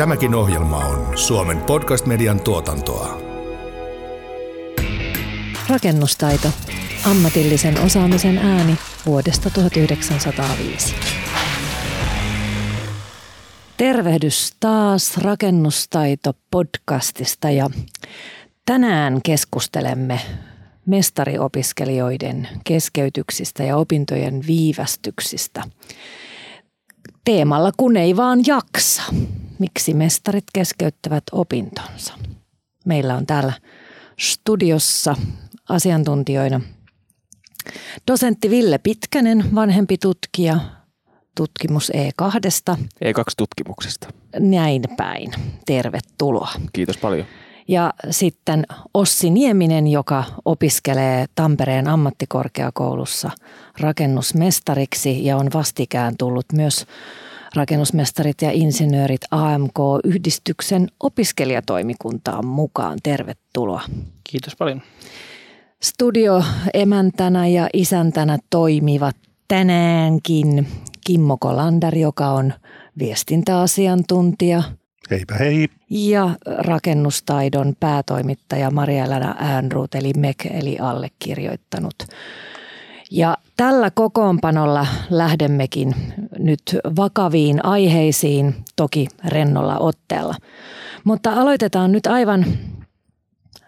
Tämäkin ohjelma on Suomen podcast-median tuotantoa. Rakennustaito. Ammatillisen osaamisen ääni vuodesta 1905. Tervehdys taas Rakennustaito podcastista ja tänään keskustelemme mestariopiskelijoiden keskeytyksistä ja opintojen viivästyksistä. Teemalla kun ei vaan jaksa. Miksi mestarit keskeyttävät opintonsa? Meillä on täällä studiossa asiantuntijoina dosentti Ville Pitkänen, vanhempi tutkija, tutkimus E2. E2-tutkimuksesta. Näin päin. Tervetuloa. Kiitos paljon. Ja sitten Ossi Nieminen, joka opiskelee Tampereen ammattikorkeakoulussa rakennusmestariksi ja on vastikään tullut myös rakennusmestarit ja insinöörit AMK-yhdistyksen opiskelijatoimikuntaan mukaan. Tervetuloa. Kiitos paljon. Studioemäntänä ja isäntänä toimivat tänäänkin Kimmo Kolander, joka on viestintäasiantuntija. Heipä hei. Ja rakennustaidon päätoimittaja Maria-Elena Äänruut, eli MEK, eli allekirjoittanut. Ja tällä kokoonpanolla lähdemmekin nyt vakaviin aiheisiin, toki rennolla otteella. Mutta aloitetaan nyt aivan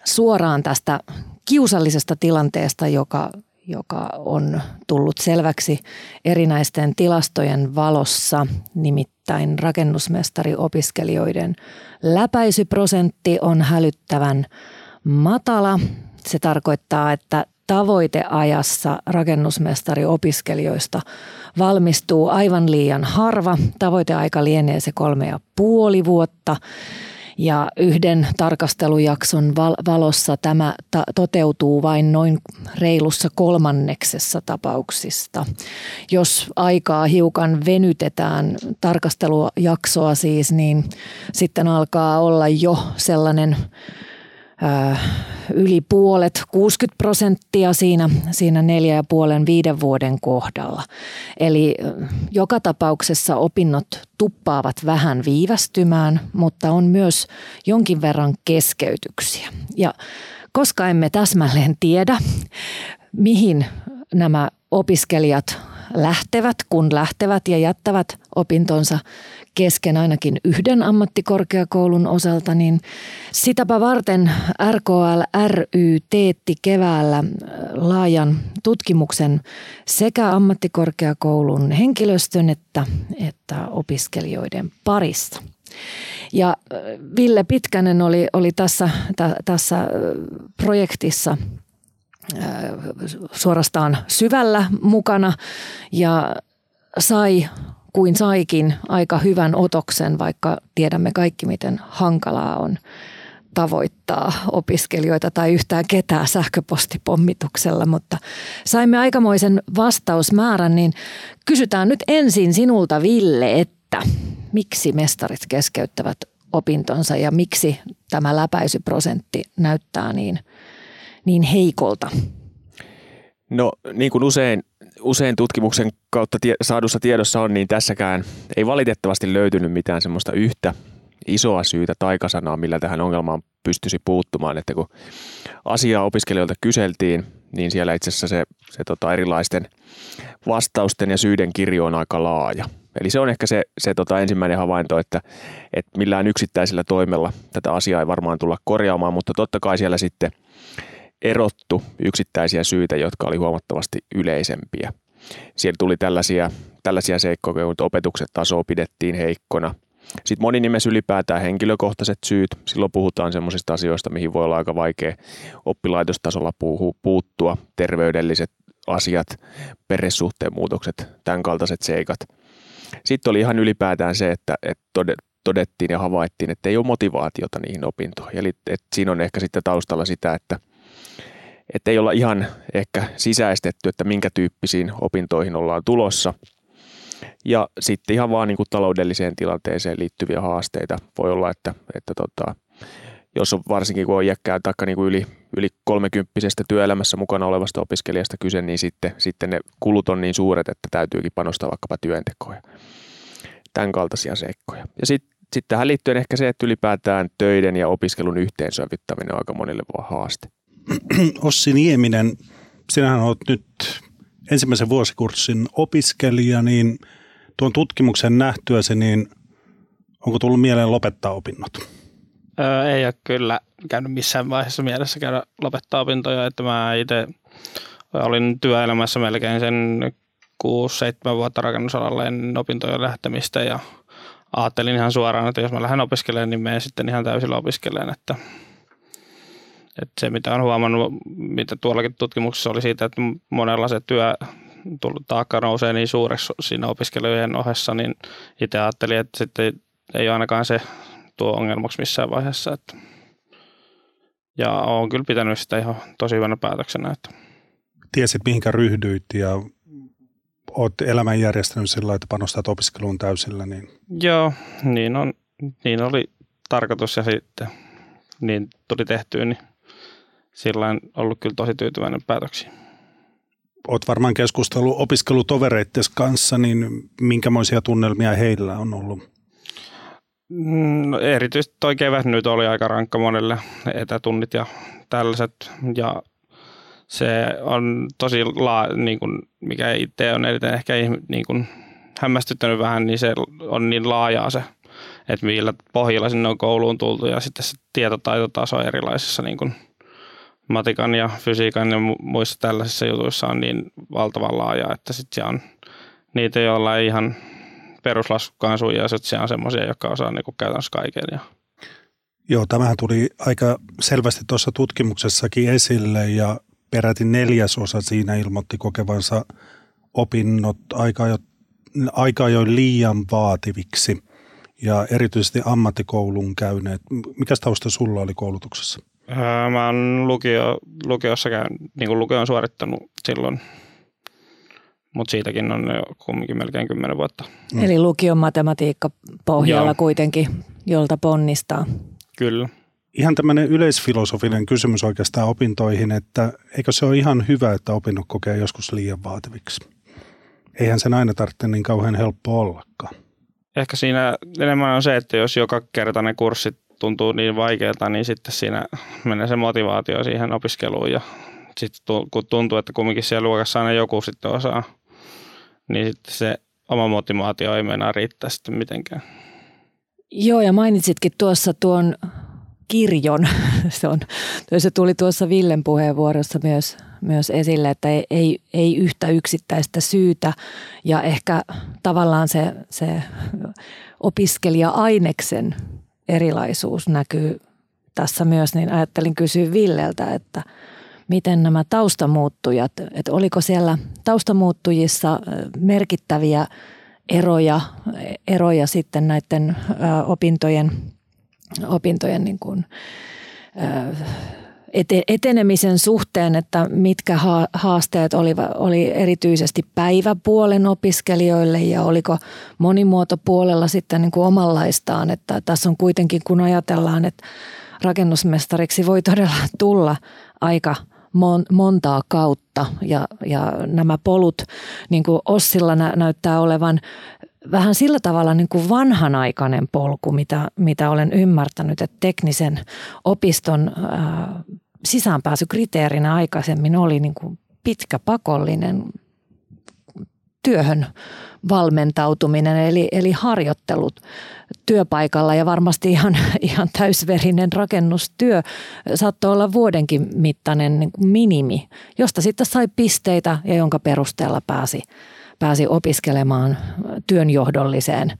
suoraan tästä kiusallisesta tilanteesta, joka, joka on tullut selväksi erinäisten tilastojen valossa, nimittäin rakennusmestariopiskelijoiden läpäisyprosentti on hälyttävän matala. Se tarkoittaa, että tavoiteajassa rakennusmestariopiskelijoista valmistuu aivan liian harva. Tavoiteaika lienee se kolme ja puoli vuotta. Ja yhden tarkastelujakson valossa tämä ta- toteutuu vain noin reilussa kolmanneksessa tapauksista. Jos aikaa hiukan venytetään, tarkastelujaksoa siis, niin sitten alkaa olla jo sellainen yli puolet, 60 prosenttia siinä, siinä neljä ja puolen viiden vuoden kohdalla. Eli joka tapauksessa opinnot tuppaavat vähän viivästymään, mutta on myös jonkin verran keskeytyksiä. Ja koska emme täsmälleen tiedä, mihin nämä opiskelijat lähtevät, kun lähtevät ja jättävät opintonsa kesken ainakin yhden ammattikorkeakoulun osalta, niin sitäpä varten RKL ry teetti keväällä äh, laajan tutkimuksen sekä ammattikorkeakoulun henkilöstön että, että opiskelijoiden parissa. Ja äh, Ville Pitkänen oli, oli tässä, tä, tässä äh, projektissa suorastaan syvällä mukana ja sai kuin saikin aika hyvän otoksen, vaikka tiedämme kaikki, miten hankalaa on tavoittaa opiskelijoita tai yhtään ketään sähköpostipommituksella, mutta saimme aikamoisen vastausmäärän, niin kysytään nyt ensin sinulta Ville, että miksi mestarit keskeyttävät opintonsa ja miksi tämä läpäisyprosentti näyttää niin, niin heikolta? No niin kuin usein usein tutkimuksen kautta tie, saadussa tiedossa on, niin tässäkään ei valitettavasti löytynyt mitään semmoista yhtä isoa syytä taikasanaa, millä tähän ongelmaan pystyisi puuttumaan. Että kun asiaa opiskelijoilta kyseltiin, niin siellä itse asiassa se, se tota erilaisten vastausten ja syiden kirjo on aika laaja. Eli se on ehkä se, se tota ensimmäinen havainto, että, että millään yksittäisellä toimella tätä asiaa ei varmaan tulla korjaamaan, mutta totta kai siellä sitten – erottu yksittäisiä syitä, jotka oli huomattavasti yleisempiä. Siellä tuli tällaisia, tällaisia seikkoja, kun opetukset taso pidettiin heikkona. Sitten moninimessä ylipäätään henkilökohtaiset syyt. Silloin puhutaan sellaisista asioista, mihin voi olla aika vaikea oppilaitostasolla puuttua. Terveydelliset asiat, perhesuhteen muutokset, tämän kaltaiset seikat. Sitten oli ihan ylipäätään se, että, että todettiin ja havaittiin, että ei ole motivaatiota niihin opintoihin. Eli että siinä on ehkä sitten taustalla sitä, että – että ei olla ihan ehkä sisäistetty, että minkä tyyppisiin opintoihin ollaan tulossa. Ja sitten ihan vaan niin kuin taloudelliseen tilanteeseen liittyviä haasteita. Voi olla, että, että tota, jos on varsinkin kun on iäkkää tai niin kuin yli, yli kolmekymppisestä työelämässä mukana olevasta opiskelijasta kyse, niin sitten, sitten ne kulut on niin suuret, että täytyykin panostaa vaikkapa työntekoja. Tämän kaltaisia seikkoja. Ja sitten sitten tähän liittyen ehkä se, että ylipäätään töiden ja opiskelun yhteensovittaminen on aika monille vaan haaste. Ossi Nieminen, sinähän olet nyt ensimmäisen vuosikurssin opiskelija, niin tuon tutkimuksen nähtyäsi, niin onko tullut mieleen lopettaa opinnot? Öö, ei ole kyllä käynyt missään vaiheessa mielessä käydä lopettaa opintoja, että mä itse olin työelämässä melkein sen 6-7 vuotta rakennusalalla ennen opintojen lähtemistä ja ajattelin ihan suoraan, että jos mä lähden opiskelemaan, niin menen sitten ihan täysillä opiskelemaan, että, että se mitä on huomannut, mitä tuollakin tutkimuksessa oli siitä, että monella se työ taakka nousee niin suureksi siinä opiskelijoiden ohessa, niin itse ajattelin, että sitten ei ole ainakaan se tuo ongelmaksi missään vaiheessa. Että. Ja olen kyllä pitänyt sitä ihan tosi hyvänä päätöksenä. Että. Tiesit, mihinkä ryhdyit ja olet elämän järjestänyt sillä että panostat opiskeluun täysillä. Niin... Joo, niin, on, niin oli tarkoitus ja sitten niin tuli tehtyä, niin sillä on ollut kyllä tosi tyytyväinen päätöksiin. Olet varmaan keskustellut opiskelutovereittes kanssa, niin minkämoisia tunnelmia heillä on ollut? Mm, no, erityisesti toi kevät nyt oli aika rankka monelle etätunnit ja tällaiset. Ja se on tosi, laa, niin kuin, mikä itse on eniten ehkä niin kuin, hämmästyttänyt vähän, niin se on niin laajaa se, että millä pohjilla sinne on kouluun tultu ja sitten se tietotaitotaso erilaisissa niin kuin, matikan ja fysiikan ja muissa tällaisissa jutuissa on niin valtavan laaja, että sitten on niitä, joilla ei ihan peruslaskukaan sun ja sitten on semmoisia, jotka osaa niin kuin käytännössä kaiken. Ja. Joo, tämähän tuli aika selvästi tuossa tutkimuksessakin esille ja peräti neljäsosa siinä ilmoitti kokevansa opinnot aika jo, aika jo liian vaativiksi ja erityisesti ammattikoulun käyneet. Mikä tausta sulla oli koulutuksessa? Mä oon lukio, lukiossa käyn, niin kuin lukio on suorittanut silloin mutta siitäkin on jo kumminkin melkein kymmenen vuotta. Mm. Eli lukion matematiikka pohjalla Joo. kuitenkin, jolta ponnistaa. Kyllä. Ihan tämmöinen yleisfilosofinen kysymys oikeastaan opintoihin, että eikö se ole ihan hyvä, että opinnot kokee joskus liian vaativiksi? Eihän sen aina tarvitse niin kauhean helppo ollakaan. Ehkä siinä enemmän on se, että jos joka kerta ne kurssit tuntuu niin vaikealta, niin sitten siinä menee se motivaatio siihen opiskeluun ja sitten kun tuntuu, että kumminkin siellä luokassa aina joku sitten osaa – niin sitten se oma motivaatio ei meinaa riittää sitten mitenkään. Joo, ja mainitsitkin tuossa tuon kirjon. Se, on, se tuli tuossa Villen puheenvuorossa myös, myös esille, että ei, ei, ei yhtä yksittäistä syytä ja ehkä tavallaan se, se opiskelija-aineksen erilaisuus näkyy tässä myös, niin ajattelin kysyä Villeltä, että – miten nämä taustamuuttujat, että oliko siellä taustamuuttujissa merkittäviä eroja, eroja sitten näiden opintojen, opintojen niin kuin, etenemisen suhteen, että mitkä haasteet oli, oli erityisesti päiväpuolen opiskelijoille ja oliko monimuotopuolella sitten niin kuin omanlaistaan, että tässä on kuitenkin kun ajatellaan, että rakennusmestariksi voi todella tulla aika – mon, montaa kautta ja, ja nämä polut, niin kuin Ossilla nä, näyttää olevan vähän sillä tavalla niin kuin vanhanaikainen polku, mitä, mitä olen ymmärtänyt, että teknisen opiston ää, sisäänpääsykriteerinä aikaisemmin oli niin kuin pitkä pakollinen työhön valmentautuminen, eli, eli harjoittelut työpaikalla ja varmasti ihan, ihan täysverinen rakennustyö saattoi olla vuodenkin mittainen niin kuin minimi, josta sitten sai pisteitä ja jonka perusteella pääsi, pääsi opiskelemaan työnjohdolliseen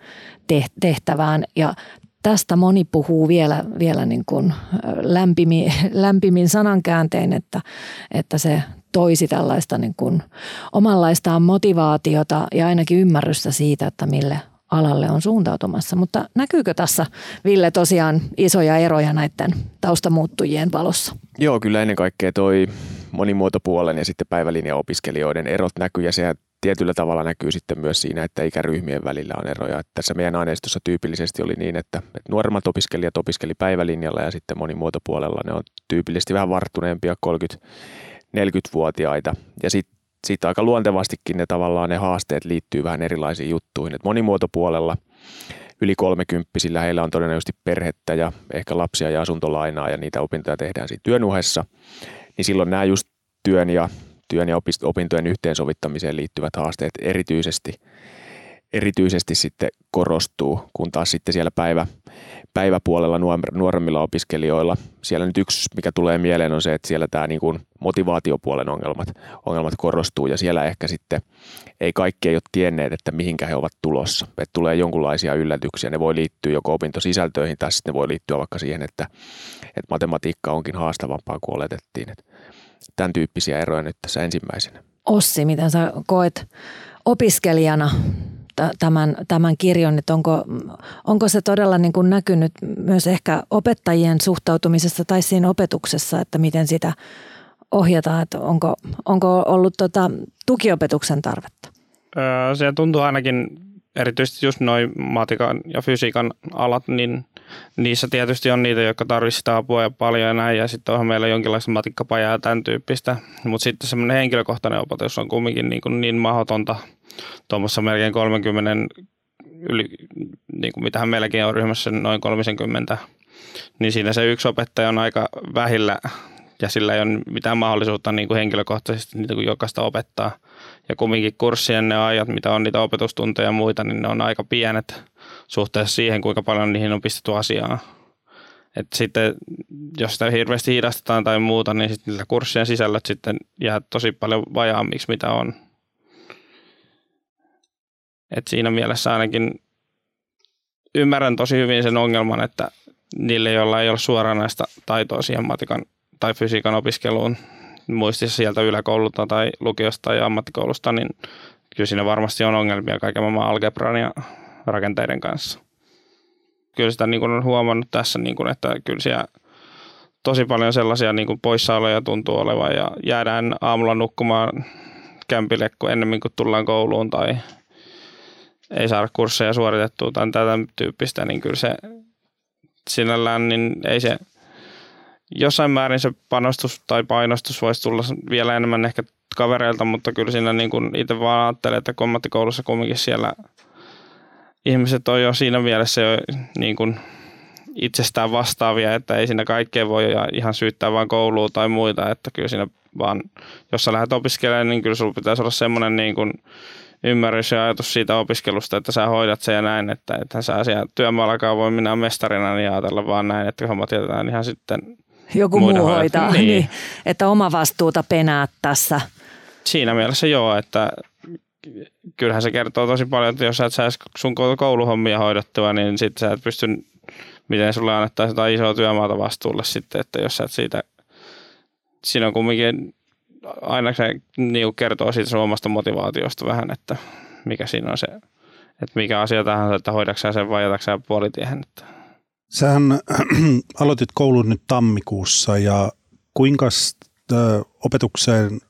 tehtävään. Ja tästä moni puhuu vielä, vielä niin kuin lämpimin, lämpimin sanankääntein, että, että se toisi tällaista niin kuin omanlaistaan motivaatiota ja ainakin ymmärrystä siitä, että mille alalle on suuntautumassa. Mutta näkyykö tässä, Ville, tosiaan isoja eroja näiden taustamuuttujien valossa? Joo, kyllä ennen kaikkea toi monimuotopuolen ja sitten päivälinjan opiskelijoiden erot näkyy ja se tietyllä tavalla näkyy sitten myös siinä, että ikäryhmien välillä on eroja. Että tässä meidän aineistossa tyypillisesti oli niin, että, nuoremmat opiskelijat opiskeli päivälinjalla ja sitten monimuotopuolella ne on tyypillisesti vähän varttuneempia 30-40-vuotiaita. Ja sitten sitten aika luontevastikin ne tavallaan ne haasteet liittyy vähän erilaisiin juttuihin. Et monimuotopuolella yli kolmekymppisillä, heillä on todennäköisesti perhettä ja ehkä lapsia ja asuntolainaa ja niitä opintoja tehdään siinä työn uhessa, niin silloin nämä just työn ja, työn ja opintojen yhteensovittamiseen liittyvät haasteet erityisesti – erityisesti sitten korostuu, kun taas sitten siellä päivä, päiväpuolella nuoremmilla opiskelijoilla, siellä nyt yksi, mikä tulee mieleen on se, että siellä tämä niin kuin motivaatiopuolen ongelmat, ongelmat korostuu ja siellä ehkä sitten ei kaikki ei ole tienneet, että mihinkä he ovat tulossa. Että tulee jonkunlaisia yllätyksiä, ne voi liittyä joko opintosisältöihin tai sitten ne voi liittyä vaikka siihen, että, että matematiikka onkin haastavampaa kuin oletettiin. Että tämän tyyppisiä eroja nyt tässä ensimmäisenä. Ossi, miten sä koet opiskelijana tämän, tämän kirjon, että onko, onko se todella niin kuin näkynyt myös ehkä opettajien suhtautumisessa tai siinä opetuksessa, että miten sitä ohjataan, että onko, onko ollut tota tukiopetuksen tarvetta? Se tuntuu ainakin erityisesti just noin matikan ja fysiikan alat, niin niissä tietysti on niitä, jotka tarvitsevat apua ja paljon ja näin, ja sitten onhan meillä jonkinlaista matikkapajaa ja tämän tyyppistä. Mutta sitten semmoinen henkilökohtainen opetus on kumminkin niin, kuin niin mahdotonta tuommoissa melkein 30, yli, niin kuin mitähän meilläkin on ryhmässä noin 30, niin siinä se yksi opettaja on aika vähillä ja sillä ei ole mitään mahdollisuutta niin kuin henkilökohtaisesti niitä kuin jokaista opettaa. Ja kumminkin kurssien ne ajat, mitä on niitä opetustunteja ja muita, niin ne on aika pienet suhteessa siihen, kuinka paljon niihin on pistetty asiaa. Et sitten jos sitä hirveästi hidastetaan tai muuta, niin sitten niillä kurssien sisällöt sitten jää tosi paljon vajaammiksi, mitä on. Et siinä mielessä ainakin ymmärrän tosi hyvin sen ongelman, että niille, joilla ei ole suoranaista taitoa siihen matikan tai fysiikan opiskeluun muistissa sieltä yläkoululta tai lukiosta tai ammattikoulusta, niin kyllä siinä varmasti on ongelmia kaiken maailman algebran ja rakenteiden kanssa. Kyllä sitä niin kuin on huomannut tässä, niin kuin, että kyllä siellä tosi paljon sellaisia niin kuin poissaoloja tuntuu olevan ja jäädään aamulla nukkumaan kämpille kun ennemmin kuin tullaan kouluun tai ei saada kursseja suoritettua tai tätä tyyppistä, niin kyllä se sinällään niin ei se jossain määrin se panostus tai painostus voisi tulla vielä enemmän ehkä kavereilta, mutta kyllä siinä niin kuin itse vaan ajattelee, että kommattikoulussa kumminkin siellä ihmiset on jo siinä mielessä jo niin kuin itsestään vastaavia, että ei siinä kaikkea voi ihan syyttää vaan kouluun tai muita, että kyllä siinä vaan, jos sä lähdet opiskelemaan, niin kyllä sulla pitäisi olla semmoinen niin kuin ymmärrys ja ajatus siitä opiskelusta, että sä hoidat sen ja näin, että että sä siellä työmaallakaan voi minä mestarina niin ajatella vaan näin, että hommat jätetään ihan sitten Joku muu hoitaa, niin. niin. että oma vastuuta penää tässä. Siinä mielessä joo, että kyllähän se kertoo tosi paljon, että jos sä et saisi sun kouluhommia hoidettua, niin sitten sä et pysty, miten sulle annettaisiin jotain isoa työmaata vastuulle sitten, että jos sä et siitä, siinä on kumminkin aina se niin kertoo siitä sun omasta motivaatiosta vähän, että mikä siinä on se, että mikä asia tahansa, että hoidaksä sen vai jätäksä puolitiehen. Että. Sähän aloitit koulun nyt tammikuussa ja kuinka opetukseen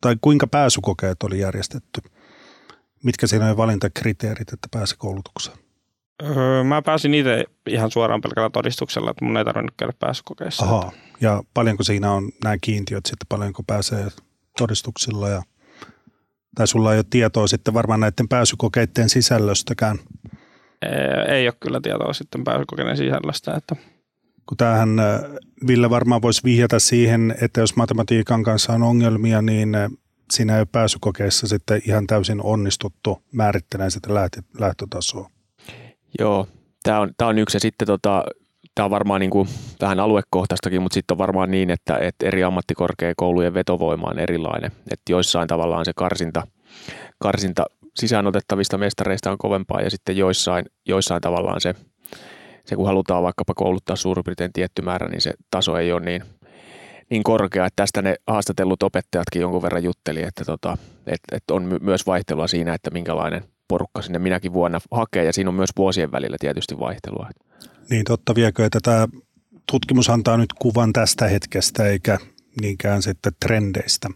tai kuinka pääsykokeet oli järjestetty? Mitkä siinä on valintakriteerit, että pääsi koulutukseen? Öö, mä pääsin itse ihan suoraan pelkällä todistuksella, että mun ei tarvinnut käydä pääsykokeessa. Aha. Ja paljonko siinä on nämä kiintiöt sitten, paljonko pääsee todistuksilla ja tai sulla ei ole tietoa sitten varmaan näiden pääsykokeiden sisällöstäkään? Ei ole kyllä tietoa sitten pääsykokeiden sisällöstä. Että. Kun tämähän Ville varmaan voisi vihjata siihen, että jos matematiikan kanssa on ongelmia, niin siinä ei ole pääsykokeissa sitten ihan täysin onnistuttu määrittelemään sitä lähtötasoa. Joo, tämä on, tämä on yksi ja sitten tota, tämä on varmaan niin kuin vähän aluekohtaistakin, mutta sitten on varmaan niin, että, että eri ammattikorkeakoulujen vetovoima on erilainen. Että joissain tavallaan se karsinta, karsinta sisäänotettavista mestareista on kovempaa ja sitten joissain, joissain tavallaan se, se, kun halutaan vaikkapa kouluttaa suurin piirtein tietty määrä, niin se taso ei ole niin, niin korkea, että tästä ne haastatellut opettajatkin jonkun verran jutteli, että, tota, että, että on myös vaihtelua siinä, että minkälainen porukka sinne minäkin vuonna hakee ja siinä on myös vuosien välillä tietysti vaihtelua. Niin totta viekö, että tämä tutkimus antaa nyt kuvan tästä hetkestä eikä niinkään sitten trendeistä.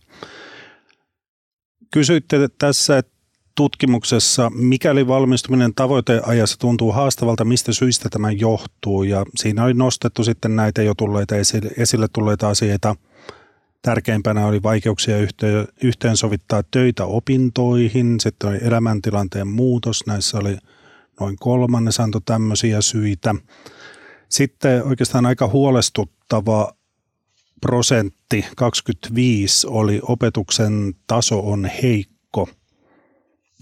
Kysyitte tässä tutkimuksessa, mikäli valmistuminen tavoiteajassa tuntuu haastavalta, mistä syistä tämä johtuu. Ja siinä oli nostettu sitten näitä jo tulleita esille, esille tulleita asioita. Tärkeimpänä oli vaikeuksia yhteen, yhteensovittaa töitä opintoihin, sitten oli elämäntilanteen muutos, näissä oli noin kolmannes antoi tämmöisiä syitä. Sitten oikeastaan aika huolestuttava prosentti, 25, oli opetuksen taso on heikko.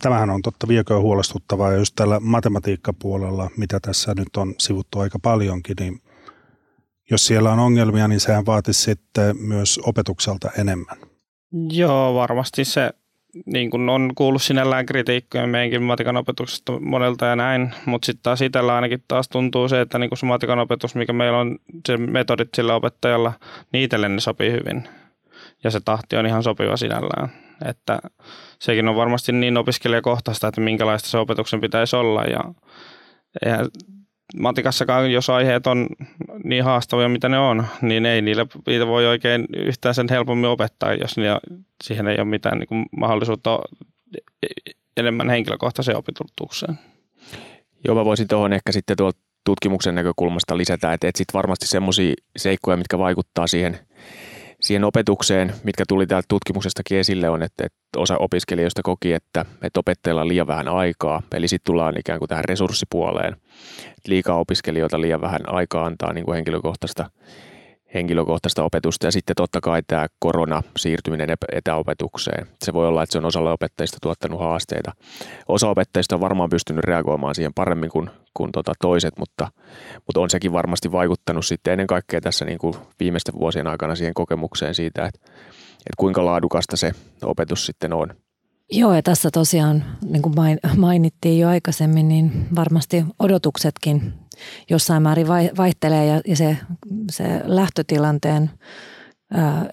Tämähän on totta vieköön huolestuttavaa, ja just tällä matematiikkapuolella, mitä tässä nyt on sivuttu aika paljonkin, niin jos siellä on ongelmia, niin sehän vaatisi sitten myös opetukselta enemmän. Joo, varmasti se niin kuin on kuullut sinällään kritiikkoja meidänkin matikan opetuksesta monelta ja näin, mutta sitten taas itsellä ainakin taas tuntuu se, että niin kuin se matikan opetus, mikä meillä on, se metodit sillä opettajalla, itselle ne sopii hyvin. Ja se tahti on ihan sopiva sinällään. Että sekin on varmasti niin opiskelijakohtaista, että minkälaista se opetuksen pitäisi olla. Ja eihän matikassakaan, jos aiheet on niin haastavia, mitä ne on, niin ei niillä, niitä voi oikein yhtään sen helpommin opettaa, jos niillä, siihen ei ole mitään niin kuin mahdollisuutta enemmän henkilökohtaiseen opetukseen. Joo, mä voisin tuohon ehkä sitten tuolta tutkimuksen näkökulmasta lisätä, että et sitten varmasti semmoisia seikkoja, mitkä vaikuttaa siihen – siihen opetukseen, mitkä tuli täältä tutkimuksestakin esille, on, että, että osa opiskelijoista koki, että, että opettajilla on liian vähän aikaa. Eli sitten tullaan ikään kuin tähän resurssipuoleen. Että liikaa opiskelijoita liian vähän aikaa antaa niin kuin henkilökohtaista henkilökohtaista opetusta ja sitten totta kai tämä korona siirtyminen etäopetukseen. Se voi olla, että se on osalle opettajista tuottanut haasteita. Osa opettajista on varmaan pystynyt reagoimaan siihen paremmin kuin, kuin tota toiset, mutta, mutta on sekin varmasti vaikuttanut sitten ennen kaikkea tässä niin kuin viimeisten vuosien aikana siihen kokemukseen siitä, että, että kuinka laadukasta se opetus sitten on. Joo, ja tässä tosiaan, niin kuin mainittiin jo aikaisemmin, niin varmasti odotuksetkin jossain määrin vaihtelee ja, ja se, se lähtötilanteen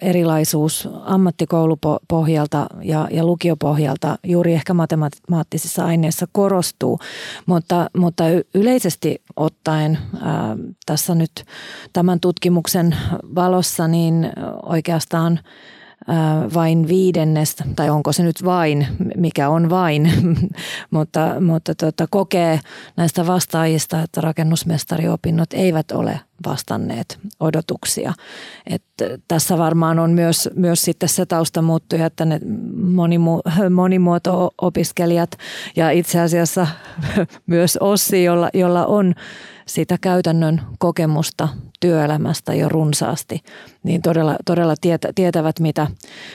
erilaisuus ammattikoulupohjalta ja, ja lukiopohjalta juuri ehkä matemaattisissa aineissa korostuu, mutta, mutta yleisesti ottaen ää, tässä nyt tämän tutkimuksen valossa niin oikeastaan – vain viidennestä, tai onko se nyt vain, mikä on vain, mutta, mutta tota, kokee näistä vastaajista, että rakennusmestariopinnot eivt ole vastanneet odotuksia. Et tässä varmaan on myös, myös sitten se tausta muuttuja, että ne monimu, monimuoto-opiskelijat ja itse asiassa myös Ossi, jolla, jolla on sitä käytännön kokemusta työelämästä jo runsaasti, niin todella, todella tietävät, mitä,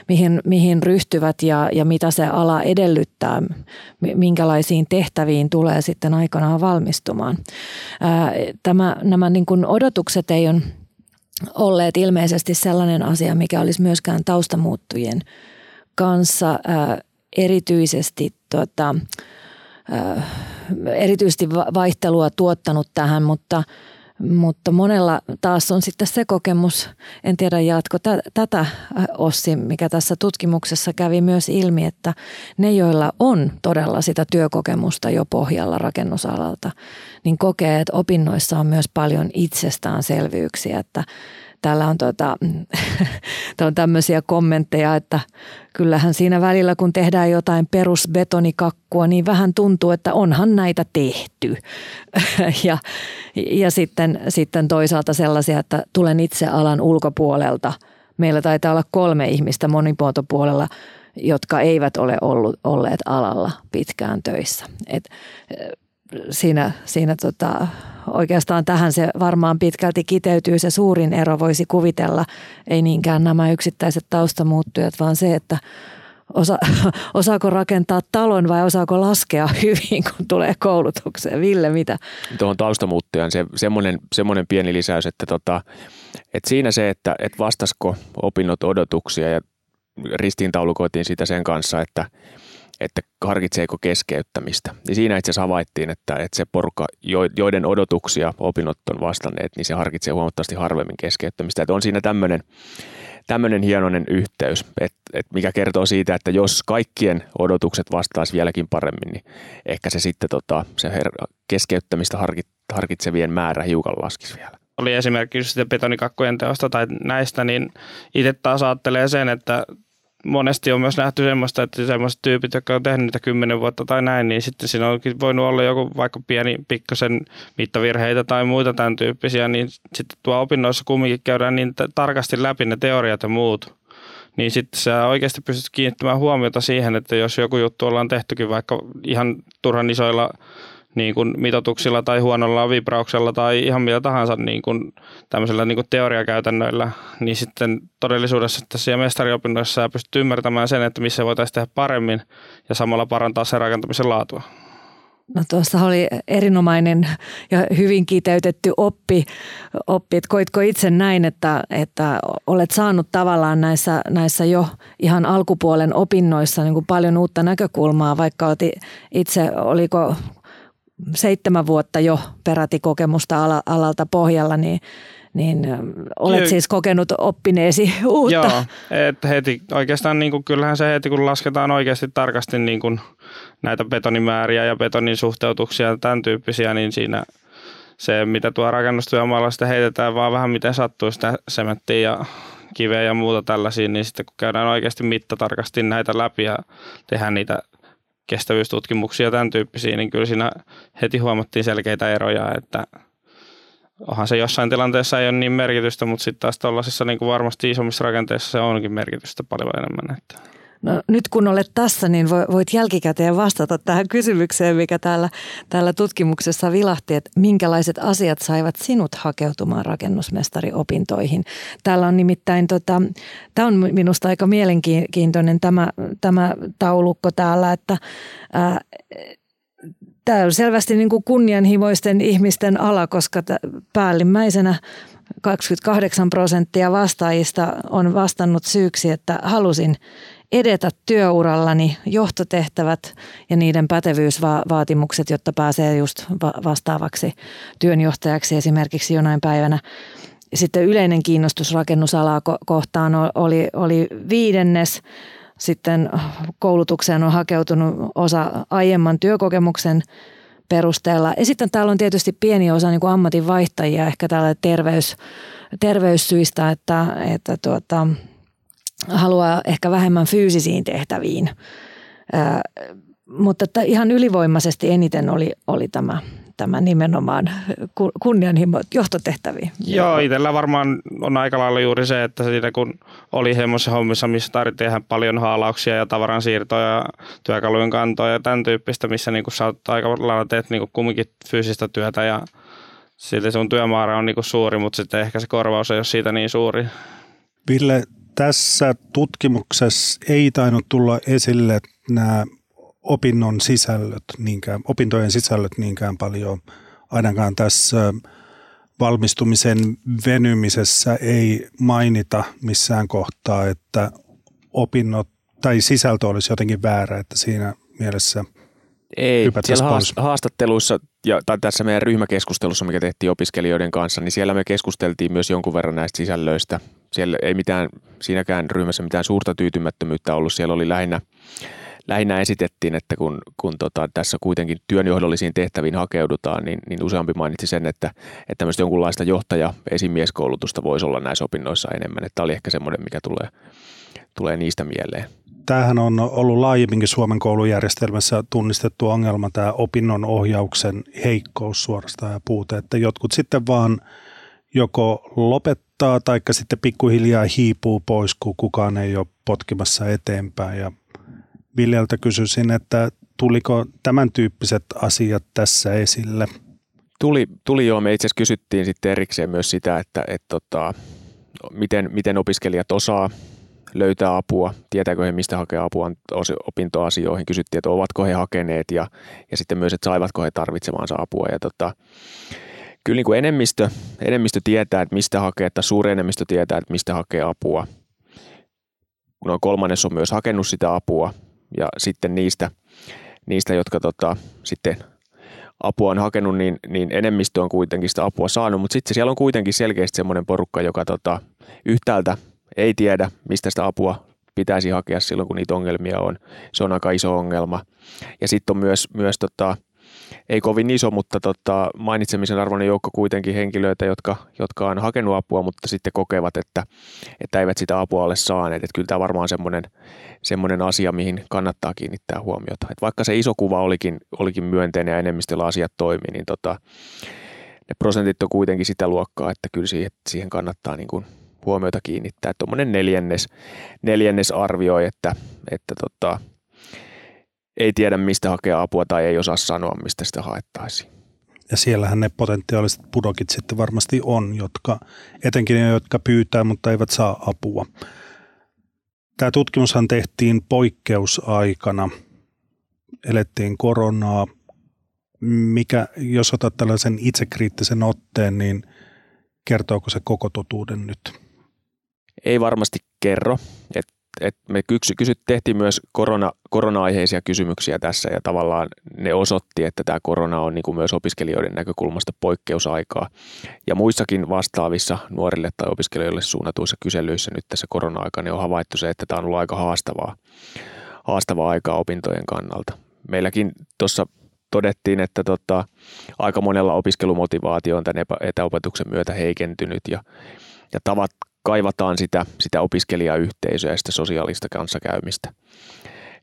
mihin, mihin ryhtyvät ja, ja mitä se ala edellyttää, minkälaisiin tehtäviin tulee sitten aikanaan valmistumaan. Tämä, nämä niin kuin odotukset ei ole olleet ilmeisesti sellainen asia, mikä olisi myöskään taustamuuttujen kanssa erityisesti tota, erityisesti vaihtelua tuottanut tähän, mutta, mutta monella taas on sitten se kokemus, en tiedä jatko tätä Ossi, mikä tässä tutkimuksessa kävi myös ilmi, että ne, joilla on todella sitä työkokemusta jo pohjalla rakennusalalta, niin kokee, että opinnoissa on myös paljon itsestäänselvyyksiä, että täällä on, tota, on tämmöisiä kommentteja, että kyllähän siinä välillä, kun tehdään jotain perusbetonikakkua, niin vähän tuntuu, että onhan näitä tehty. ja ja sitten, sitten toisaalta sellaisia, että tulen itse alan ulkopuolelta. Meillä taitaa olla kolme ihmistä monipuoltopuolella, jotka eivät ole ollut, olleet alalla pitkään töissä. Et, siinä, siinä tota, oikeastaan tähän se varmaan pitkälti kiteytyy. Se suurin ero voisi kuvitella, ei niinkään nämä yksittäiset taustamuuttujat, vaan se, että osa, osaako rakentaa talon vai osaako laskea hyvin, kun tulee koulutukseen. Ville, mitä? Tuohon taustamuuttajan se, semmoinen, semmoinen pieni lisäys, että, tota, että siinä se, että, että vastasko opinnot odotuksia ja ristiintaulukoitiin sitä sen kanssa, että – että harkitseeko keskeyttämistä. Ja siinä itse asiassa havaittiin, että, että se porukka, joiden odotuksia opinnot on vastanneet, niin se harkitsee huomattavasti harvemmin keskeyttämistä. Että on siinä tämmöinen, tämmöinen hienoinen yhteys, että, että mikä kertoo siitä, että jos kaikkien odotukset vastaisi vieläkin paremmin, niin ehkä se sitten tota, se keskeyttämistä harkitsevien määrä hiukan laskisi vielä oli esimerkiksi sitten betonikakkojen teosta tai näistä, niin itse taas ajattelee sen, että monesti on myös nähty semmoista, että semmoiset tyypit, jotka on tehnyt niitä kymmenen vuotta tai näin, niin sitten siinä onkin voinut olla joku vaikka pieni pikkasen mittavirheitä tai muita tämän tyyppisiä, niin sitten tuo opinnoissa kumminkin käydään niin tarkasti läpi ne teoriat ja muut. Niin sitten sä oikeasti pystyt kiinnittämään huomiota siihen, että jos joku juttu ollaan tehtykin vaikka ihan turhan isoilla niin kuin mitotuksilla tai huonolla vibrauksella tai ihan millä tahansa niin kuin tämmöisellä niin kuin teoriakäytännöillä, niin sitten todellisuudessa tässä mestariopinnoissa sä pystyt ymmärtämään sen, että missä voitaisiin tehdä paremmin ja samalla parantaa sen rakentamisen laatua. No tuossa oli erinomainen ja hyvin kiteytetty oppi. oppi. Että koitko itse näin, että, että olet saanut tavallaan näissä, näissä jo ihan alkupuolen opinnoissa niin kuin paljon uutta näkökulmaa, vaikka itse, oliko seitsemän vuotta jo peräti kokemusta alalta pohjalla, niin niin olet siis kokenut oppineesi uutta. Joo, että heti oikeastaan niin kuin, kyllähän se heti kun lasketaan oikeasti tarkasti niin kuin näitä betonimääriä ja betonin suhteutuksia ja tämän tyyppisiä, niin siinä se, mitä tuo rakennustyömaalla sitten heitetään vaan vähän miten sattuu sitä sementtiä ja kiveä ja muuta tällaisia, niin sitten kun käydään oikeasti mittatarkasti näitä läpi ja tehdään niitä kestävyystutkimuksia ja tämän tyyppisiä, niin kyllä siinä heti huomattiin selkeitä eroja, että onhan se jossain tilanteessa ei ole niin merkitystä, mutta sitten taas tuollaisissa niin varmasti isommissa rakenteissa se onkin merkitystä paljon enemmän. Että. No, nyt kun olet tässä, niin voit jälkikäteen vastata tähän kysymykseen, mikä täällä, täällä tutkimuksessa vilahti, että minkälaiset asiat saivat sinut hakeutumaan rakennusmestariopintoihin. Täällä on nimittäin, tota, tämä on minusta aika mielenkiintoinen tämä, tämä taulukko täällä, että ää, tämä on selvästi niin kuin kunnianhimoisten ihmisten ala, koska päällimmäisenä 28 prosenttia vastaajista on vastannut syyksi, että halusin edetä työurallani johtotehtävät ja niiden pätevyysvaatimukset, jotta pääsee just vastaavaksi työnjohtajaksi esimerkiksi jonain päivänä. Sitten yleinen kiinnostus rakennusalaa kohtaan oli, oli viidennes. Sitten koulutukseen on hakeutunut osa aiemman työkokemuksen perusteella. Ja sitten täällä on tietysti pieni osa niin kuin ammatinvaihtajia ehkä täällä terveys, terveyssyistä, että, että tuota, haluaa ehkä vähemmän fyysisiin tehtäviin. Ää, mutta että ihan ylivoimaisesti eniten oli, oli tämä, tämä nimenomaan kunnianhimo johtotehtäviin. Joo, itsellä varmaan on aika lailla juuri se, että siinä kun oli semmoisessa hommissa, missä tarvittiin tehdä paljon haalauksia ja tavaran siirtoja, työkalujen kantoja ja tämän tyyppistä, missä niin sä oot aika lailla teet niin kumminkin fyysistä työtä ja silti sun työmäärä on niin suuri, mutta sitten ehkä se korvaus ei ole siitä niin suuri. Ville, tässä tutkimuksessa ei tainnut tulla esille nämä opinnon sisällöt, niinkään, opintojen sisällöt niinkään paljon. Ainakaan tässä valmistumisen venymisessä ei mainita missään kohtaa, että opinnot tai sisältö olisi jotenkin väärä, että siinä mielessä ei, siellä haastatteluissa ja tai tässä meidän ryhmäkeskustelussa, mikä tehtiin opiskelijoiden kanssa, niin siellä me keskusteltiin myös jonkun verran näistä sisällöistä. Siellä ei mitään, siinäkään ryhmässä mitään suurta tyytymättömyyttä ollut. Siellä oli lähinnä, lähinnä esitettiin, että kun, kun tota, tässä kuitenkin työnjohdollisiin tehtäviin hakeudutaan, niin, niin useampi mainitsi sen, että, että tämmöistä jonkunlaista johtaja- esimieskoulutusta voisi olla näissä opinnoissa enemmän. Että tämä oli ehkä semmoinen, mikä tulee, tulee niistä mieleen tämähän on ollut laajemminkin Suomen koulujärjestelmässä tunnistettu ongelma, tämä opinnon ohjauksen heikkous suorastaan ja puute, että jotkut sitten vaan joko lopettaa tai sitten pikkuhiljaa hiipuu pois, kun kukaan ei ole potkimassa eteenpäin. Ja Viljeltä kysyisin, että tuliko tämän tyyppiset asiat tässä esille? Tuli, tuli joo. Me itse asiassa kysyttiin sitten erikseen myös sitä, että, että, että tota, miten, miten opiskelijat osaa löytää apua, tietääkö he mistä hakea apua opintoasioihin, kysyttiin, että ovatko he hakeneet ja, ja sitten myös, että saivatko he tarvitsemaansa apua. Ja tota, kyllä niin kuin enemmistö, enemmistö tietää, että mistä hakee, että suuri enemmistö tietää, että mistä hakee apua. Noin kolmannes on myös hakenut sitä apua ja sitten niistä, niistä jotka tota, sitten apua on hakenut, niin, niin enemmistö on kuitenkin sitä apua saanut, mutta sitten siellä on kuitenkin selkeästi semmoinen porukka, joka tota, yhtäältä ei tiedä, mistä sitä apua pitäisi hakea silloin, kun niitä ongelmia on. Se on aika iso ongelma. Ja sitten on myös, myös tota, ei kovin iso, mutta tota, mainitsemisen arvoinen joukko kuitenkin henkilöitä, jotka, jotka on hakenut apua, mutta sitten kokevat, että, että eivät sitä apua ole saaneet. Että kyllä tämä varmaan semmoinen, semmoinen asia, mihin kannattaa kiinnittää huomiota. Että vaikka se iso kuva olikin, olikin myönteinen ja enemmistöllä asiat toimii, niin tota, ne prosentit on kuitenkin sitä luokkaa, että kyllä siihen, siihen kannattaa niin kuin huomiota kiinnittää. Tuommoinen neljännes, neljännes arvioi, että, että tota, ei tiedä mistä hakea apua tai ei osaa sanoa mistä sitä haettaisiin. Ja siellähän ne potentiaaliset pudokit sitten varmasti on, jotka, etenkin ne, jotka pyytää, mutta eivät saa apua. Tämä tutkimushan tehtiin poikkeusaikana. Elettiin koronaa. Mikä, jos otat tällaisen itsekriittisen otteen, niin kertooko se koko totuuden nyt? Ei varmasti kerro. Et et me kyksy, kysyt, tehtiin myös korona, korona-aiheisia kysymyksiä tässä ja tavallaan ne osoitti, että tämä korona on niin kuin myös opiskelijoiden näkökulmasta poikkeusaikaa. Ja muissakin vastaavissa nuorille tai opiskelijoille suunnatuissa kyselyissä nyt tässä korona-aikana niin on havaittu se, että tämä on ollut aika haastavaa, haastavaa aikaa opintojen kannalta. Meilläkin tuossa todettiin, että tota, aika monella opiskelumotivaatio on tämän etäopetuksen myötä heikentynyt ja, ja tavat kaivataan sitä, sitä opiskelijayhteisöä ja sitä sosiaalista kanssakäymistä.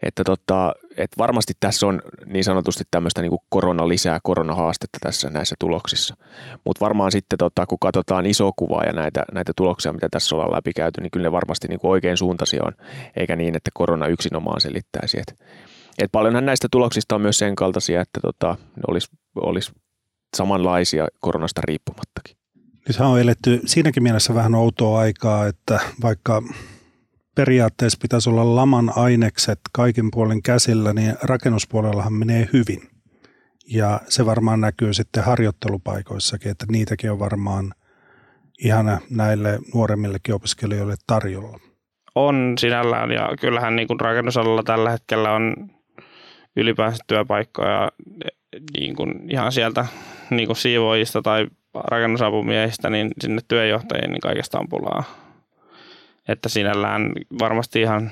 Että tota, et varmasti tässä on niin sanotusti tämmöistä niin korona lisää koronahaastetta tässä näissä tuloksissa. Mutta varmaan sitten tota, kun katsotaan iso kuvaa ja näitä, näitä tuloksia, mitä tässä ollaan läpikäyty, niin kyllä ne varmasti niin oikein suuntaisia on, eikä niin, että korona yksinomaan selittäisi. Et, et paljonhan näistä tuloksista on myös sen kaltaisia, että tota, ne olisi olis samanlaisia koronasta riippumattakin. Niin se on eletty siinäkin mielessä vähän outoa aikaa, että vaikka periaatteessa pitäisi olla laman ainekset kaikin puolin käsillä, niin rakennuspuolellahan menee hyvin. Ja se varmaan näkyy sitten harjoittelupaikoissakin, että niitäkin on varmaan ihan näille nuoremmillekin opiskelijoille tarjolla. On sinällään ja kyllähän niin kuin rakennusalalla tällä hetkellä on ylipäänsä työpaikkoja niin kuin ihan sieltä niin kuin tai rakennusapumiehistä niin sinne työjohtajiin niin kaikesta on pulaa. Että sinällään varmasti ihan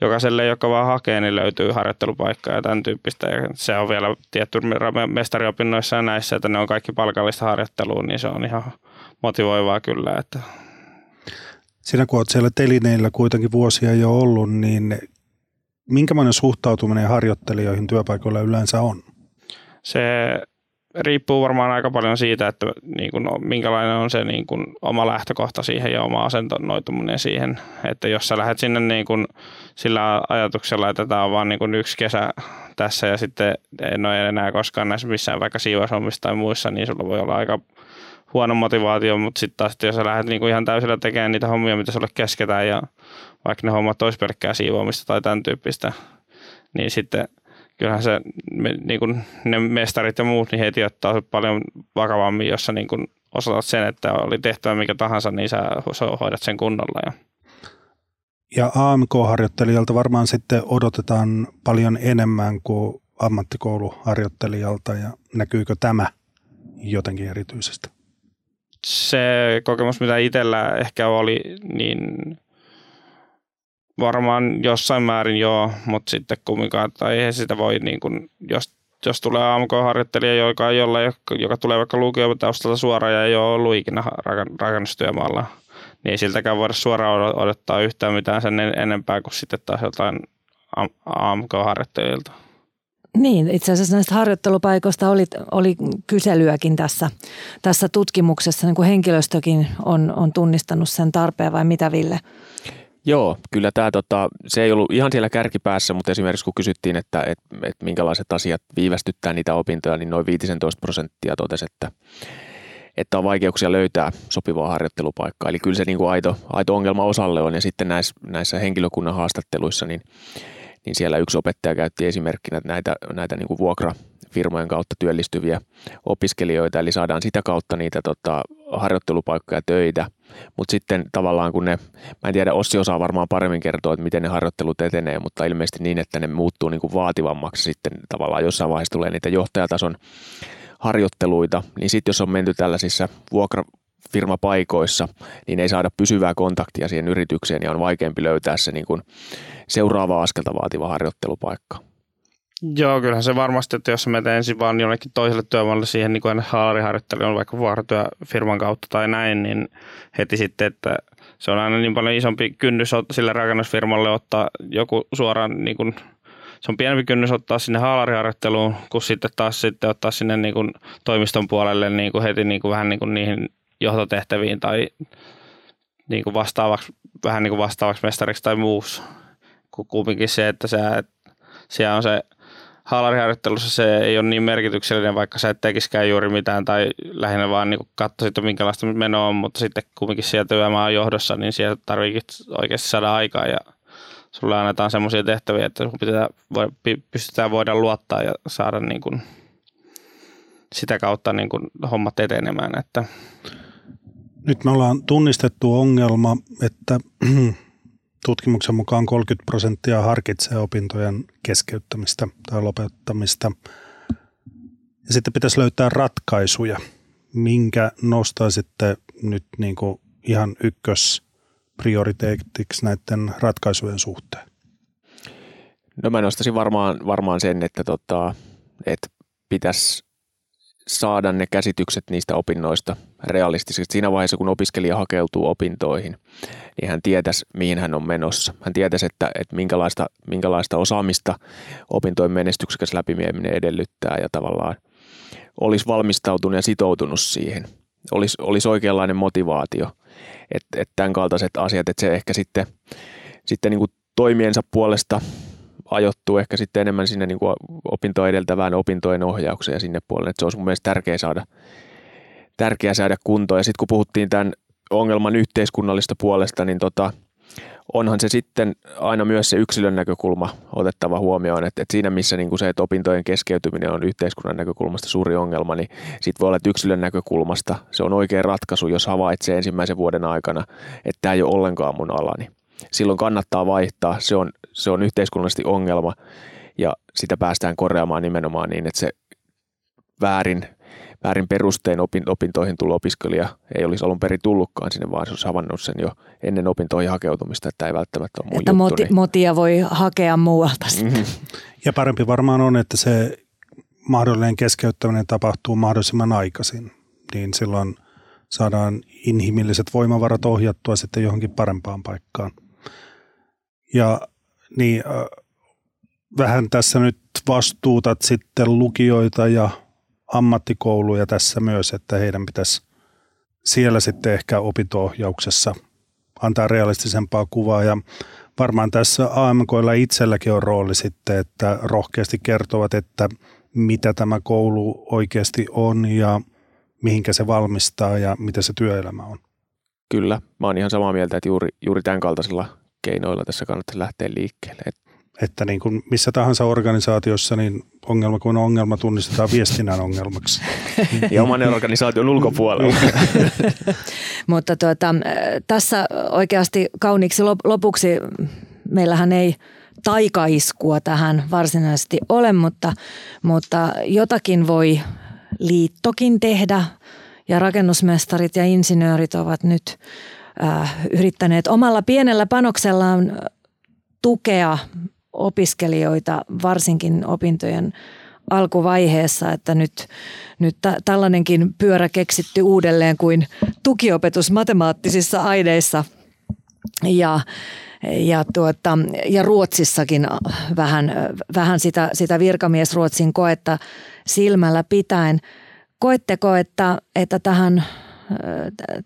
jokaiselle, joka vaan hakee, niin löytyy harjoittelupaikka ja tämän tyyppistä. Ja se on vielä tietty mestariopinnoissa ja näissä, että ne on kaikki palkallista harjoittelua, niin se on ihan motivoivaa kyllä. Että. Sinä kun olet siellä telineillä kuitenkin vuosia jo ollut, niin minkälainen suhtautuminen harjoittelijoihin työpaikoilla yleensä on? Se riippuu varmaan aika paljon siitä, että niin kuin, no, minkälainen on se niin kuin, oma lähtökohta siihen ja oma asentoituminen siihen. Että jos sä lähdet sinne niin kuin, sillä ajatuksella, että tämä on vain niin yksi kesä tässä ja sitten en ole enää koskaan näissä missään vaikka siivoushommissa tai muissa, niin sulla voi olla aika huono motivaatio, mutta sitten taas, jos sä lähdet niin kuin ihan täysillä tekemään niitä hommia, mitä sulle kesketään ja vaikka ne hommat olisi pelkkää siivoamista tai tämän tyyppistä, niin sitten – kyllähän se, niin kuin ne mestarit ja muut, niin heti ottaa paljon vakavammin, jos sä niin kuin osaat sen, että oli tehtävä mikä tahansa, niin sä hoidat sen kunnolla. Ja, ja AMK-harjoittelijalta varmaan sitten odotetaan paljon enemmän kuin ammattikouluharjoittelijalta ja näkyykö tämä jotenkin erityisesti? Se kokemus, mitä itsellä ehkä oli, niin Varmaan jossain määrin joo, mutta sitten kumminkaan, tai eihän sitä voi, niin kuin, jos, jos tulee AMK-harjoittelija, joka, jolla, joka tulee vaikka lukiotaustalta suoraan ja ei ole ollut ikinä rakennustyömaalla, niin ei siltäkään voida suoraan odottaa yhtään mitään sen enempää kuin sitten taas jotain AMK-harjoittelijilta. Niin, itse asiassa näistä harjoittelupaikoista oli, oli kyselyäkin tässä, tässä tutkimuksessa, niin kuin henkilöstökin on, on tunnistanut sen tarpeen vai mitä Ville? Joo, kyllä tämä tota, se ei ollut ihan siellä kärkipäässä, mutta esimerkiksi kun kysyttiin, että et, et minkälaiset asiat viivästyttää niitä opintoja, niin noin 15 prosenttia totesi, että, että on vaikeuksia löytää sopivaa harjoittelupaikkaa. Eli kyllä se niin kuin aito, aito ongelma osalle on ja sitten näissä, näissä henkilökunnan haastatteluissa, niin, niin siellä yksi opettaja käytti esimerkkinä näitä, näitä niin kuin vuokrafirmojen kautta työllistyviä opiskelijoita, eli saadaan sitä kautta niitä tota, harjoittelupaikkoja töitä, mutta sitten tavallaan kun ne, mä en tiedä, Ossi osaa varmaan paremmin kertoa, että miten ne harjoittelut etenee, mutta ilmeisesti niin, että ne muuttuu niin kuin vaativammaksi sitten tavallaan jossain vaiheessa tulee niitä johtajatason harjoitteluita, niin sitten jos on menty tällaisissa vuokrafirmapaikoissa, niin ei saada pysyvää kontaktia siihen yritykseen ja on vaikeampi löytää se niin kuin seuraava askelta vaativa harjoittelupaikka. Joo, kyllähän se varmasti, että jos menet ensin vaan jonnekin toiselle työmaalle siihen niin kuin haalariharjoittelu vaikka vuorotyöfirman kautta tai näin, niin heti sitten, että se on aina niin paljon isompi kynnys sille rakennusfirmalle ottaa joku suoraan niin kuin se on pienempi kynnys ottaa sinne haalariharjoitteluun, kuin sitten taas sitten ottaa sinne niin kuin toimiston puolelle niin kuin heti niin kuin vähän niin kuin niihin johtotehtäviin tai niin kuin vastaavaksi, vähän niin kuin vastaavaksi mestariksi tai muussa. Kumminkin se, että se, siellä on se haalariharjoittelussa se ei ole niin merkityksellinen, vaikka sä et tekisikään juuri mitään tai lähinnä vaan niin katsoisit, minkälaista menoa on, mutta sitten kumminkin sieltä työmaan johdossa, niin sieltä tarvitsee oikeasti saada aikaa ja sulle annetaan semmoisia tehtäviä, että sun pitää, pystytään voida luottaa ja saada niin kuin sitä kautta niin kuin hommat etenemään. Että. Nyt me ollaan tunnistettu ongelma, että tutkimuksen mukaan 30 prosenttia harkitsee opintojen keskeyttämistä tai lopettamista. Ja sitten pitäisi löytää ratkaisuja, minkä nostaisitte nyt niin kuin ihan ykkös prioriteettiksi näiden ratkaisujen suhteen? No mä nostaisin varmaan, varmaan sen, että, tota, että pitäisi saada ne käsitykset niistä opinnoista realistisesti. Siinä vaiheessa, kun opiskelija hakeutuu opintoihin, niin hän tietäisi, mihin hän on menossa. Hän tietäisi, että, että minkälaista, minkälaista osaamista opintojen menestyksekäs läpimieminen edellyttää ja tavallaan olisi valmistautunut ja sitoutunut siihen. Olisi, olisi oikeanlainen motivaatio. Että et tämän kaltaiset asiat, että se ehkä sitten, sitten niin kuin toimiensa puolesta ajoittuu ehkä sitten enemmän sinne niin kuin opintoa edeltävään opintojen ohjaukseen ja sinne puolelle. Että se olisi mun mielestä tärkeä saada, tärkeä saada kuntoon. Ja sitten kun puhuttiin tämän ongelman yhteiskunnallista puolesta, niin tota, onhan se sitten aina myös se yksilön näkökulma otettava huomioon, että, että siinä missä niin kuin se, että opintojen keskeytyminen on yhteiskunnan näkökulmasta suuri ongelma, niin sitten voi olla, että yksilön näkökulmasta se on oikea ratkaisu, jos havaitsee ensimmäisen vuoden aikana, että tämä ei ole ollenkaan mun alani. Silloin kannattaa vaihtaa, se on, se on yhteiskunnallisesti ongelma ja sitä päästään korjaamaan nimenomaan niin, että se väärin väärin perustein opintoihin tullut opiskelija ei olisi alun perin tullutkaan sinne, vaan se olisi havannut sen jo ennen opintoihin hakeutumista, että ei välttämättä ole mun Että juttu, moti, niin. motia voi hakea muualta Mm-hmm. Ja parempi varmaan on, että se mahdollinen keskeyttäminen tapahtuu mahdollisimman aikaisin, niin silloin saadaan inhimilliset voimavarat ohjattua sitten johonkin parempaan paikkaan. Ja niin, äh, vähän tässä nyt vastuutat sitten lukijoita ja ammattikouluja tässä myös, että heidän pitäisi siellä sitten ehkä opinto-ohjauksessa antaa realistisempaa kuvaa ja varmaan tässä AMKilla itselläkin on rooli sitten, että rohkeasti kertovat, että mitä tämä koulu oikeasti on ja mihinkä se valmistaa ja mitä se työelämä on. Kyllä, mä oon ihan samaa mieltä, että juuri, juuri tämän kaltaisilla keinoilla tässä kannattaisi lähteä liikkeelle. Et Että niin kuin missä tahansa organisaatiossa, niin ongelma kun ongelma tunnistetaan viestinnän ongelmaksi. ja oman organisaation ulkopuolella. Mutta tuota, tässä oikeasti kauniiksi lopuksi meillähän ei taikaiskua tähän varsinaisesti ole, mutta, mutta jotakin voi liittokin tehdä ja rakennusmestarit ja insinöörit ovat nyt äh, yrittäneet omalla pienellä panoksellaan tukea opiskelijoita varsinkin opintojen alkuvaiheessa, että nyt, nyt tä, tällainenkin pyörä keksitty uudelleen kuin tukiopetus matemaattisissa aineissa ja, ja, tuota, ja Ruotsissakin vähän, vähän sitä, sitä virkamiesruotsin koetta silmällä pitäen. Koetteko, että, että tähän,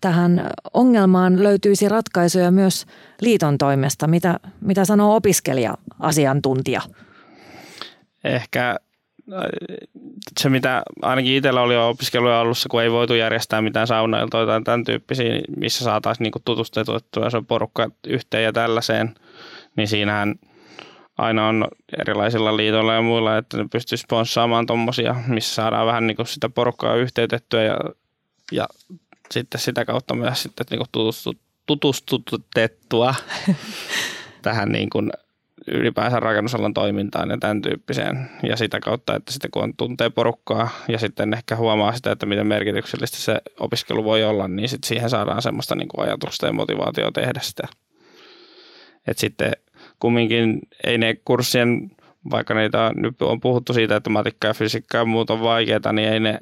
tähän ongelmaan löytyisi ratkaisuja myös liiton toimesta? Mitä, mitä sanoo opiskelija-asiantuntija? Ehkä se, mitä ainakin itsellä oli jo opiskelujen alussa, kun ei voitu järjestää mitään saunailtoja tai tämän tyyppisiä, missä saataisiin niinku tutustettua se porukka yhteen ja tällaiseen, niin siinähän aina on erilaisilla liitoilla ja muilla, että ne pystyy sponssaamaan tuommoisia, missä saadaan vähän niinku sitä porukkaa yhteytettyä ja, ja sitten sitä kautta myös sitten niinku tutustutettua tähän niin kuin ylipäänsä rakennusalan toimintaan ja tämän tyyppiseen. Ja sitä kautta, että sitten kun on tuntee porukkaa ja sitten ehkä huomaa sitä, että miten merkityksellistä se opiskelu voi olla, niin sitten siihen saadaan semmoista niin kuin ajatusta ja motivaatio tehdä sitä. Että sitten kumminkin ei ne kurssien, vaikka niitä nyt on puhuttu siitä, että matikka ja fysiikka ja muut on vaikeita, niin ei ne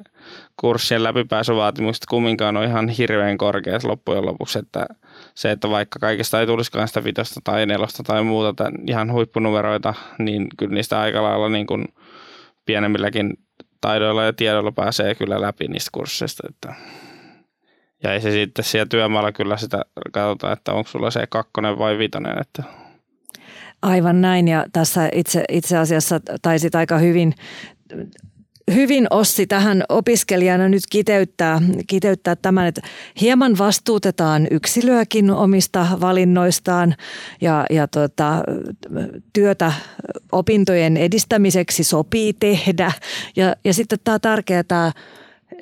kurssien läpipääsyvaatimukset kumminkaan ole ihan hirveän korkeat loppujen lopuksi, että – se, että vaikka kaikista ei tulisikaan sitä vitosta tai nelosta tai muuta ihan huippunumeroita, niin kyllä niistä aika lailla niin kuin pienemmilläkin taidoilla ja tiedoilla pääsee kyllä läpi niistä kursseista. Että. Ja ei se sitten siellä työmaalla kyllä sitä katsotaan, että onko sulla se kakkonen vai vitonen. Että. Aivan näin ja tässä itse, itse asiassa taisit aika hyvin hyvin Ossi tähän opiskelijana nyt kiteyttää, kiteyttää tämän, että hieman vastuutetaan yksilöäkin omista valinnoistaan ja, ja tota, työtä opintojen edistämiseksi sopii tehdä. Ja, ja sitten tämä tärkeä tämä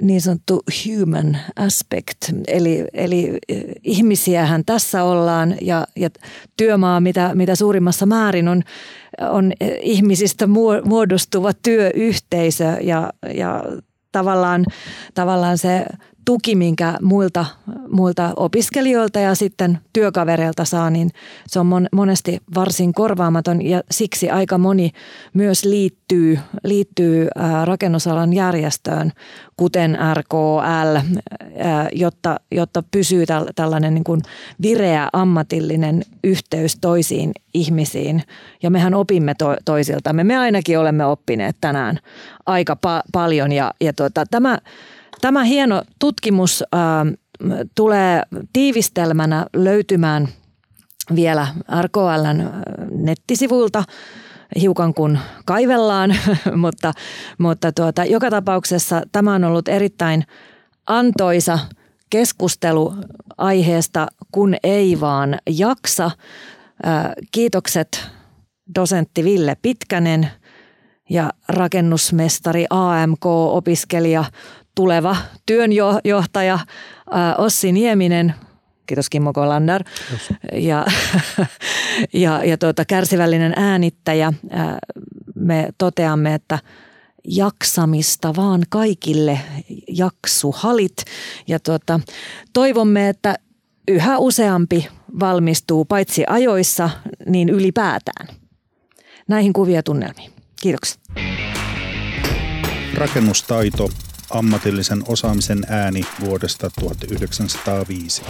niin sanottu human aspect, eli, eli ihmisiähän tässä ollaan ja, ja työmaa mitä, mitä suurimmassa määrin on on ihmisistä muodostuva työyhteisö ja, ja tavallaan, tavallaan se tuki, minkä muilta, muilta opiskelijoilta ja sitten työkavereilta saa, niin se on monesti varsin korvaamaton ja siksi aika moni myös liittyy, liittyy rakennusalan järjestöön, kuten RKL, jotta, jotta pysyy tällainen niin kuin vireä ammatillinen yhteys toisiin ihmisiin. Ja mehän opimme to, toisiltamme. Me ainakin olemme oppineet tänään aika pa- paljon ja, ja tuota, tämä – Tämä hieno tutkimus äh, tulee tiivistelmänä löytymään vielä RKLn äh, nettisivuilta hiukan kun kaivellaan, mutta, mutta tuota, joka tapauksessa tämä on ollut erittäin antoisa keskustelu aiheesta, kun ei vaan jaksa. Äh, kiitokset dosentti Ville Pitkänen ja rakennusmestari AMK-opiskelija tuleva työnjohtaja Ossi Nieminen, kiitos Kimmo Kolander, ja, ja, ja tuota, kärsivällinen äänittäjä. Me toteamme, että jaksamista vaan kaikille jaksuhalit. Ja tuota, toivomme, että yhä useampi valmistuu paitsi ajoissa, niin ylipäätään. Näihin kuvia tunnelmiin. Kiitoksia. Rakennustaito ammatillisen osaamisen ääni vuodesta 1905.